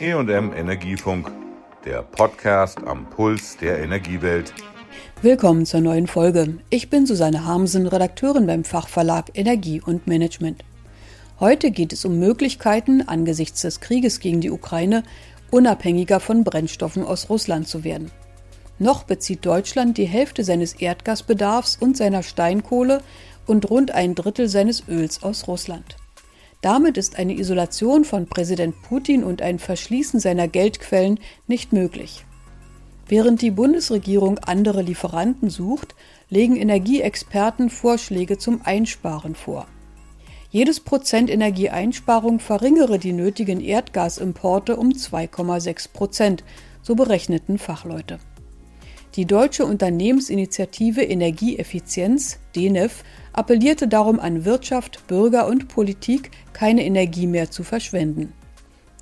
EM Energiefunk, der Podcast am Puls der Energiewelt. Willkommen zur neuen Folge. Ich bin Susanne Harmsen, Redakteurin beim Fachverlag Energie und Management. Heute geht es um Möglichkeiten, angesichts des Krieges gegen die Ukraine unabhängiger von Brennstoffen aus Russland zu werden. Noch bezieht Deutschland die Hälfte seines Erdgasbedarfs und seiner Steinkohle und rund ein Drittel seines Öls aus Russland. Damit ist eine Isolation von Präsident Putin und ein Verschließen seiner Geldquellen nicht möglich. Während die Bundesregierung andere Lieferanten sucht, legen Energieexperten Vorschläge zum Einsparen vor. Jedes Prozent Energieeinsparung verringere die nötigen Erdgasimporte um 2,6 Prozent, so berechneten Fachleute. Die deutsche Unternehmensinitiative Energieeffizienz, DENEF, appellierte darum an Wirtschaft, Bürger und Politik, keine Energie mehr zu verschwenden.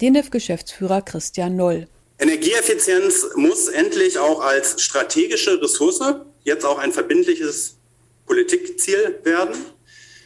DENEF-Geschäftsführer Christian Noll. Energieeffizienz muss endlich auch als strategische Ressource jetzt auch ein verbindliches Politikziel werden.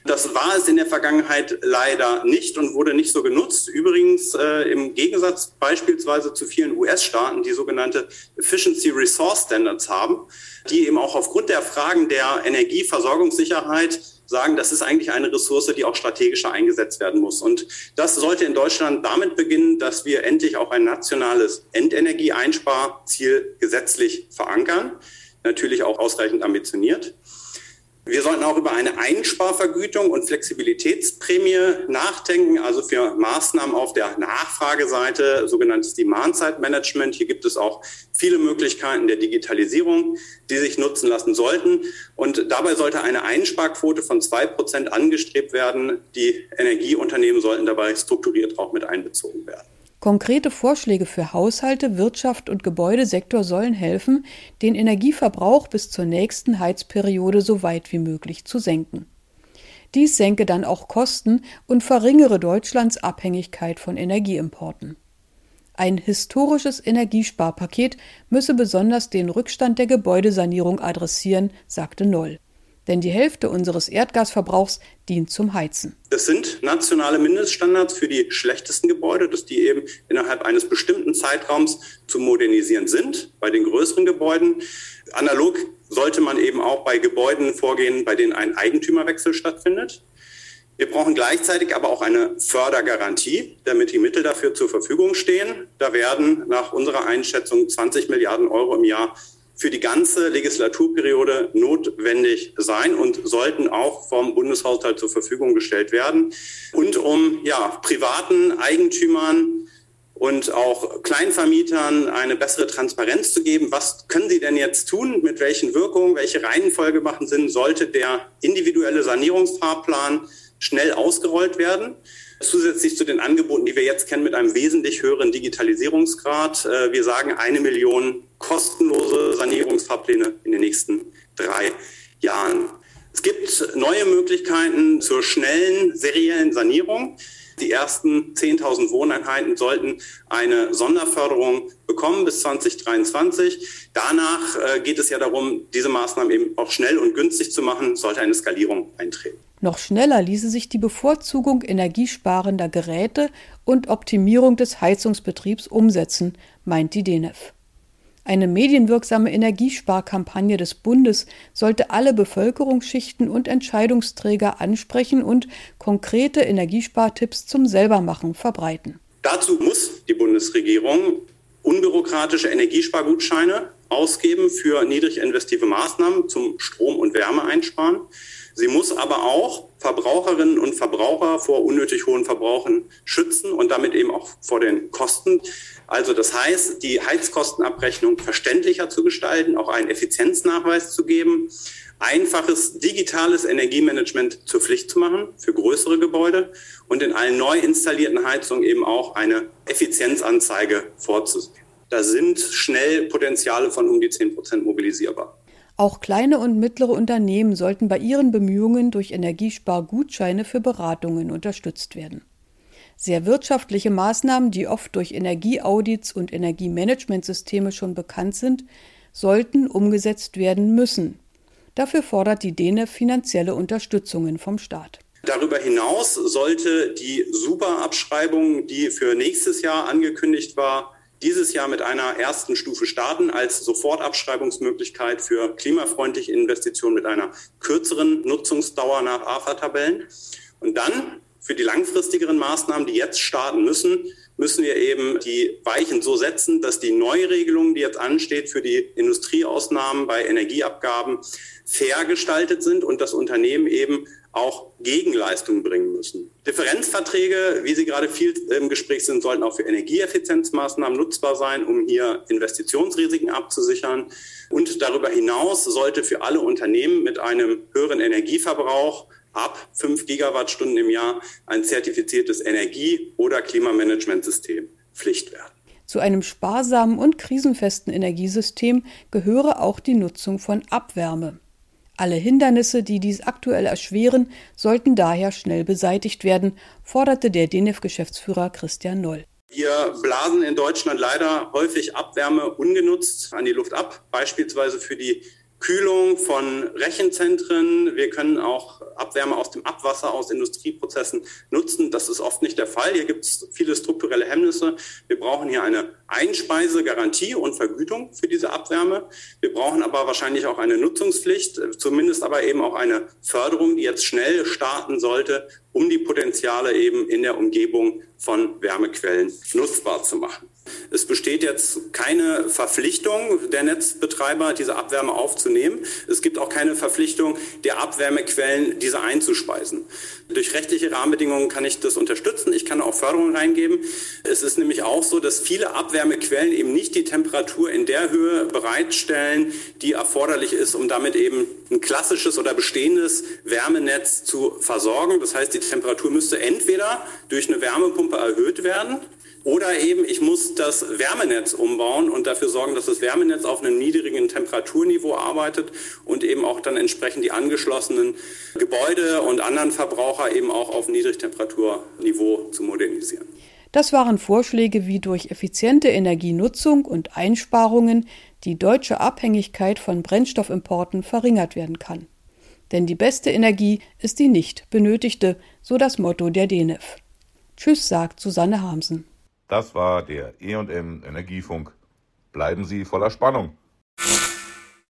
Das war es in der Vergangenheit leider nicht und wurde nicht so genutzt. Übrigens äh, im Gegensatz beispielsweise zu vielen US-Staaten, die sogenannte Efficiency Resource Standards haben, die eben auch aufgrund der Fragen der Energieversorgungssicherheit sagen, das ist eigentlich eine Ressource, die auch strategischer eingesetzt werden muss. Und das sollte in Deutschland damit beginnen, dass wir endlich auch ein nationales Endenergieeinsparziel gesetzlich verankern, natürlich auch ausreichend ambitioniert. Wir sollten auch über eine Einsparvergütung und Flexibilitätsprämie nachdenken, also für Maßnahmen auf der Nachfrageseite, sogenanntes Demand-Side-Management. Hier gibt es auch viele Möglichkeiten der Digitalisierung, die sich nutzen lassen sollten. Und dabei sollte eine Einsparquote von zwei Prozent angestrebt werden. Die Energieunternehmen sollten dabei strukturiert auch mit einbezogen werden. Konkrete Vorschläge für Haushalte, Wirtschaft und Gebäudesektor sollen helfen, den Energieverbrauch bis zur nächsten Heizperiode so weit wie möglich zu senken. Dies senke dann auch Kosten und verringere Deutschlands Abhängigkeit von Energieimporten. Ein historisches Energiesparpaket müsse besonders den Rückstand der Gebäudesanierung adressieren, sagte Noll denn die Hälfte unseres Erdgasverbrauchs dient zum Heizen. Es sind nationale Mindeststandards für die schlechtesten Gebäude, dass die eben innerhalb eines bestimmten Zeitraums zu modernisieren sind. Bei den größeren Gebäuden analog sollte man eben auch bei Gebäuden vorgehen, bei denen ein Eigentümerwechsel stattfindet. Wir brauchen gleichzeitig aber auch eine Fördergarantie, damit die Mittel dafür zur Verfügung stehen. Da werden nach unserer Einschätzung 20 Milliarden Euro im Jahr für die ganze Legislaturperiode notwendig sein und sollten auch vom Bundeshaushalt zur Verfügung gestellt werden. Und um ja, privaten Eigentümern und auch Kleinvermietern eine bessere Transparenz zu geben. Was können sie denn jetzt tun? Mit welchen Wirkungen? Welche Reihenfolge machen Sinn? Sollte der individuelle Sanierungsfahrplan schnell ausgerollt werden? Zusätzlich zu den Angeboten, die wir jetzt kennen, mit einem wesentlich höheren Digitalisierungsgrad. Äh, wir sagen eine Million kostenlose Sanierungsfahrpläne in den nächsten drei Jahren. Es gibt neue Möglichkeiten zur schnellen seriellen Sanierung. Die ersten 10.000 Wohneinheiten sollten eine Sonderförderung bekommen bis 2023. Danach äh, geht es ja darum, diese Maßnahmen eben auch schnell und günstig zu machen, sollte eine Skalierung eintreten. Noch schneller ließe sich die Bevorzugung energiesparender Geräte und Optimierung des Heizungsbetriebs umsetzen, meint die DENEF. Eine medienwirksame Energiesparkampagne des Bundes sollte alle Bevölkerungsschichten und Entscheidungsträger ansprechen und konkrete Energiespartipps zum Selbermachen verbreiten. Dazu muss die Bundesregierung unbürokratische Energiespargutscheine ausgeben für niedrig investive Maßnahmen zum Strom- und Wärmeeinsparen. Sie muss aber auch Verbraucherinnen und Verbraucher vor unnötig hohen Verbrauchen schützen und damit eben auch vor den Kosten. Also das heißt, die Heizkostenabrechnung verständlicher zu gestalten, auch einen Effizienznachweis zu geben, einfaches digitales Energiemanagement zur Pflicht zu machen für größere Gebäude und in allen neu installierten Heizungen eben auch eine Effizienzanzeige vorzusehen. Da sind schnell Potenziale von um die 10 Prozent mobilisierbar. Auch kleine und mittlere Unternehmen sollten bei ihren Bemühungen durch Energiespargutscheine für Beratungen unterstützt werden. Sehr wirtschaftliche Maßnahmen, die oft durch Energieaudits und Energiemanagementsysteme schon bekannt sind, sollten umgesetzt werden müssen. Dafür fordert die DENE finanzielle Unterstützungen vom Staat. Darüber hinaus sollte die Superabschreibung, die für nächstes Jahr angekündigt war, dieses Jahr mit einer ersten Stufe starten als Sofortabschreibungsmöglichkeit für klimafreundliche Investitionen mit einer kürzeren Nutzungsdauer nach AFA-Tabellen. Und dann für die langfristigeren Maßnahmen, die jetzt starten müssen, müssen wir eben die Weichen so setzen, dass die Neuregelung, die jetzt ansteht für die Industrieausnahmen bei Energieabgaben, fair gestaltet sind und das Unternehmen eben auch Gegenleistungen bringen müssen. Differenzverträge, wie sie gerade viel im Gespräch sind, sollten auch für Energieeffizienzmaßnahmen nutzbar sein, um hier Investitionsrisiken abzusichern. Und darüber hinaus sollte für alle Unternehmen mit einem höheren Energieverbrauch ab 5 Gigawattstunden im Jahr ein zertifiziertes Energie- oder Klimamanagementsystem Pflicht werden. Zu einem sparsamen und krisenfesten Energiesystem gehöre auch die Nutzung von Abwärme. Alle Hindernisse, die dies aktuell erschweren, sollten daher schnell beseitigt werden, forderte der DENIF-Geschäftsführer Christian Noll. Wir blasen in Deutschland leider häufig Abwärme ungenutzt an die Luft ab, beispielsweise für die Kühlung von Rechenzentren. Wir können auch Abwärme aus dem Abwasser aus Industrieprozessen nutzen. Das ist oft nicht der Fall. Hier gibt es viele strukturelle Hemmnisse. Wir brauchen hier eine Einspeisegarantie und Vergütung für diese Abwärme. Wir brauchen aber wahrscheinlich auch eine Nutzungspflicht, zumindest aber eben auch eine Förderung, die jetzt schnell starten sollte, um die Potenziale eben in der Umgebung von Wärmequellen nutzbar zu machen. Es besteht jetzt keine Verpflichtung der Netzbetreiber, diese Abwärme aufzunehmen. Es gibt auch keine Verpflichtung der Abwärmequellen, diese einzuspeisen. Durch rechtliche Rahmenbedingungen kann ich das unterstützen. Ich kann auch Förderungen reingeben. Es ist nämlich auch so, dass viele Abwärmequellen eben nicht die Temperatur in der Höhe bereitstellen, die erforderlich ist, um damit eben ein klassisches oder bestehendes Wärmenetz zu versorgen. Das heißt, die Temperatur müsste entweder durch eine Wärmepumpe erhöht werden oder eben, ich muss das Wärmenetz umbauen und dafür sorgen, dass das Wärmenetz auf einem niedrigen Temperaturniveau arbeitet und eben auch dann entsprechend die angeschlossenen Gebäude und anderen Verbraucher eben auch auf Niedrigtemperaturniveau zu modernisieren. Das waren Vorschläge, wie durch effiziente Energienutzung und Einsparungen die deutsche Abhängigkeit von Brennstoffimporten verringert werden kann. Denn die beste Energie ist die nicht benötigte, so das Motto der DENEF. Tschüss, sagt Susanne Hamsen. Das war der EM Energiefunk. Bleiben Sie voller Spannung.